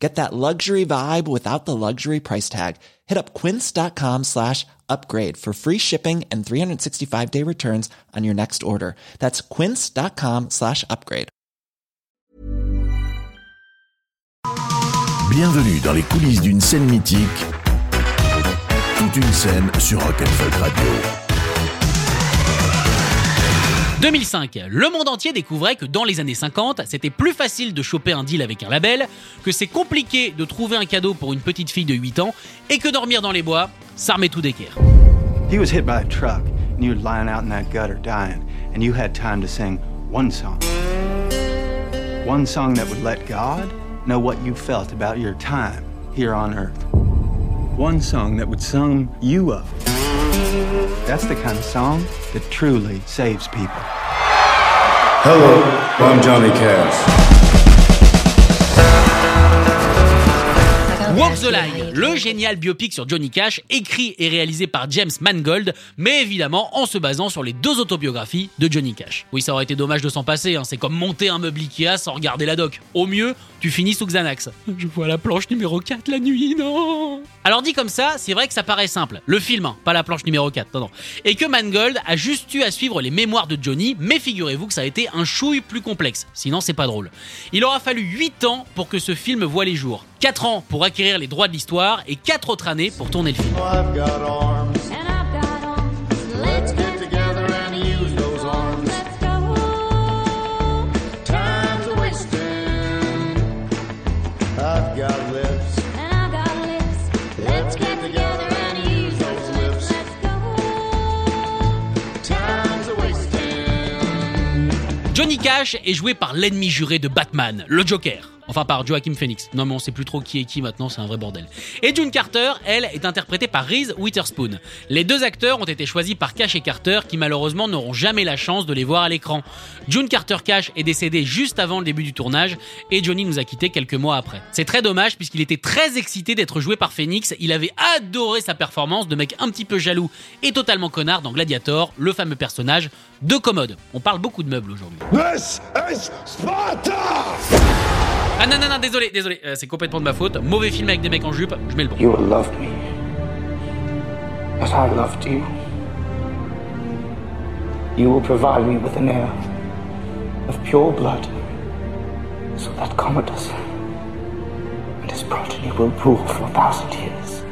Get that luxury vibe without the luxury price tag. Hit up quince.com slash upgrade for free shipping and 365 day returns on your next order. That's quince.com slash upgrade. Bienvenue dans les coulisses d'une scène mythique. Toute une scène sur Rock'n'Folk Radio. 2005, le monde entier découvrait que dans les années 50, c'était plus facile de choper un deal avec un label, que c'est compliqué de trouver un cadeau pour une petite fille de 8 ans, et que dormir dans les bois, ça remet tout d'équerre. He was hit by a truck, and you were lying out in that gutter dying, and you had time to sing one song. One song that would let God know what you felt about your time here on earth. One song that would sum you up. That's the kind of song that truly saves people. Hello, I'm Johnny Cash. Walk the Line, le génial biopic sur Johnny Cash, écrit et réalisé par James Mangold, mais évidemment en se basant sur les deux autobiographies de Johnny Cash. Oui, ça aurait été dommage de s'en passer, hein. c'est comme monter un meuble Ikea sans regarder la doc. Au mieux, tu finis sous Xanax. Je vois la planche numéro 4 la nuit, non Alors dit comme ça, c'est vrai que ça paraît simple. Le film, hein, pas la planche numéro 4, non, non. Et que Mangold a juste eu à suivre les mémoires de Johnny, mais figurez-vous que ça a été un chouille plus complexe, sinon c'est pas drôle. Il aura fallu 8 ans pour que ce film voit les jours. 4 ans pour acquérir les droits de l'histoire et 4 autres années pour tourner le film. Johnny Cash est joué par l'ennemi juré de Batman, le Joker. Enfin par Joaquin Phoenix. Non mais on sait plus trop qui est qui maintenant, c'est un vrai bordel. Et June Carter, elle, est interprétée par Reese Witherspoon. Les deux acteurs ont été choisis par Cash et Carter qui malheureusement n'auront jamais la chance de les voir à l'écran. June Carter Cash est décédé juste avant le début du tournage et Johnny nous a quittés quelques mois après. C'est très dommage puisqu'il était très excité d'être joué par Phoenix, il avait adoré sa performance de mec un petit peu jaloux et totalement connard dans Gladiator, le fameux personnage de commode. On parle beaucoup de meubles aujourd'hui. This is Sparta! Ah non, non, non, désolé, désolé, euh, c'est complètement de ma faute. Mauvais film avec des mecs en jupe, je mets le bon. You will love me as I loved you. You will provide me with an heir of pure blood, so that Commodus and his progeny will rule for a thousand years.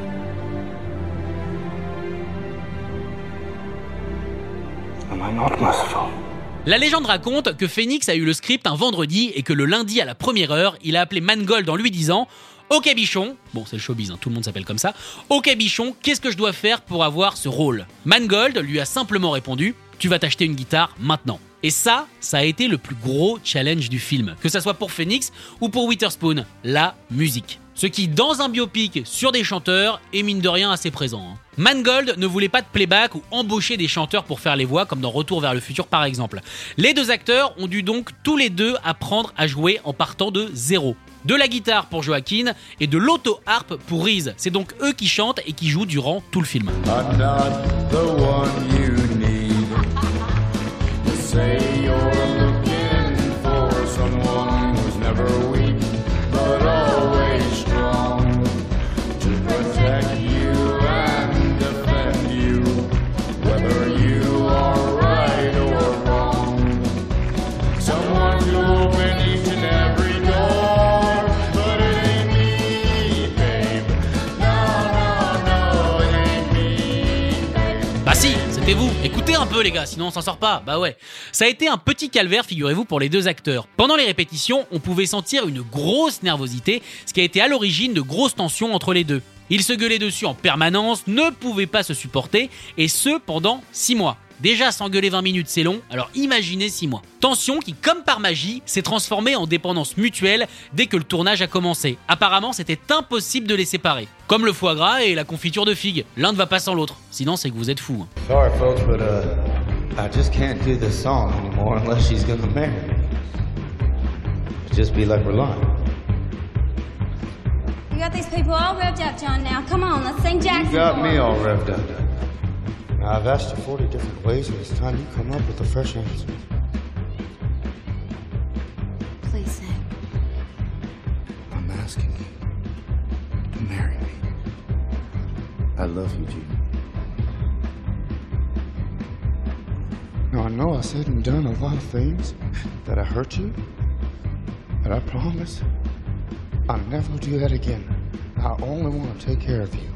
Am I not merciful? La légende raconte que Phoenix a eu le script un vendredi et que le lundi à la première heure, il a appelé Mangold en lui disant Ok bichon, bon c'est le showbiz, hein, tout le monde s'appelle comme ça. Ok bichon, qu'est-ce que je dois faire pour avoir ce rôle? Mangold lui a simplement répondu Tu vas t'acheter une guitare maintenant. Et ça, ça a été le plus gros challenge du film, que ça soit pour Phoenix ou pour Witherspoon, la musique. Ce qui, dans un biopic sur des chanteurs, est mine de rien assez présent. hein. Mangold ne voulait pas de playback ou embaucher des chanteurs pour faire les voix, comme dans Retour vers le futur par exemple. Les deux acteurs ont dû donc tous les deux apprendre à jouer en partant de zéro. De la guitare pour Joaquin et de l'auto-harpe pour Reese. C'est donc eux qui chantent et qui jouent durant tout le film. I'm not the one you need. Si, c'était vous. Écoutez un peu les gars, sinon on s'en sort pas. Bah ouais. Ça a été un petit calvaire, figurez-vous, pour les deux acteurs. Pendant les répétitions, on pouvait sentir une grosse nervosité, ce qui a été à l'origine de grosses tensions entre les deux. Ils se gueulaient dessus en permanence, ne pouvaient pas se supporter, et ce pendant 6 mois. Déjà s'engueuler 20 minutes c'est long, alors imaginez 6 mois. Tension qui, comme par magie, s'est transformée en dépendance mutuelle dès que le tournage a commencé. Apparemment c'était impossible de les séparer. Comme le foie gras et la confiture de figues, l'un ne va pas sans l'autre, sinon c'est que vous êtes fous. hein. Sorry, folks, but uh, I just can't do this song anymore unless she's gonna marry me. Just be like we're lying. You got these people all revved up, John, now. Come on, let's sing Jackson. You got me all revved up. Now, I've asked you 40 different ways, and it's time you come up with a fresh answer. Please sing. I'm asking you to marry me. I love you, Judy. Now, I know I said and done a lot of things that I hurt you, but I promise I'll never do that again. I only want to take care of you.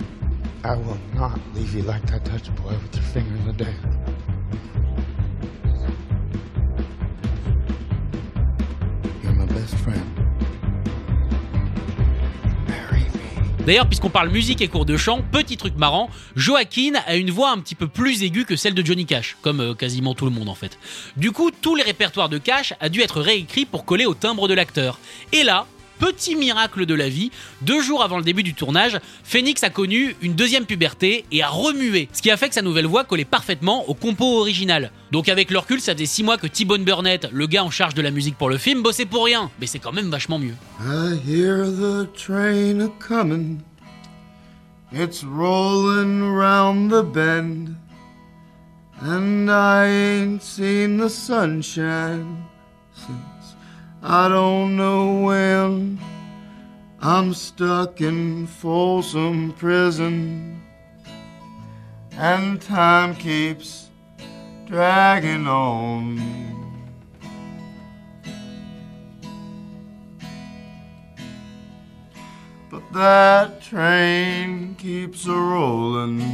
I will not leave you like that Dutch boy with your finger in the. You're my best friend. D'ailleurs, puisqu'on parle musique et cours de chant, petit truc marrant, Joaquin a une voix un petit peu plus aiguë que celle de Johnny Cash, comme euh, quasiment tout le monde en fait. Du coup, tous les répertoires de Cash a dû être réécrits pour coller au timbre de l'acteur. Et là, petit miracle de la vie, deux jours avant le début du tournage, Phoenix a connu une deuxième puberté et a remué, ce qui a fait que sa nouvelle voix collait parfaitement au compo original. Donc avec le recul, ça faisait six mois que T-Bone Burnett, le gars en charge de la musique pour le film, bossait pour rien, mais c'est quand même vachement mieux. I hear the train. It's rollin' round the bend. And I ain't seen the sunshine I don't know when. I'm stuck in Folsom Prison. And time keeps dragging on. But that train keeps a rollin'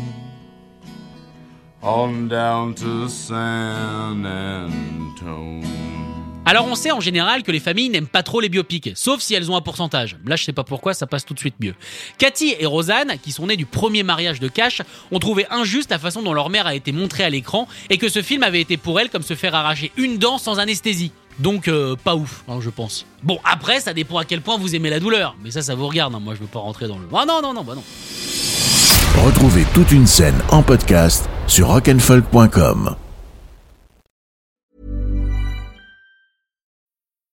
on down to San Antone. Alors on sait en général que les familles n'aiment pas trop les biopics, sauf si elles ont un pourcentage. Là je sais pas pourquoi, ça passe tout de suite mieux. Cathy et Rosanne, qui sont nées du premier mariage de Cash, ont trouvé injuste la façon dont leur mère a été montrée à l'écran et que ce film avait été pour elles comme se faire arracher une dent sans anesthésie. Donc euh, pas ouf, hein, je pense. Bon après ça dépend à quel point vous aimez la douleur, mais ça ça vous regarde, hein. moi je veux pas rentrer dans le... Ah non non non bah non. Retrouvez toute une scène en podcast sur rock'n'folk.com.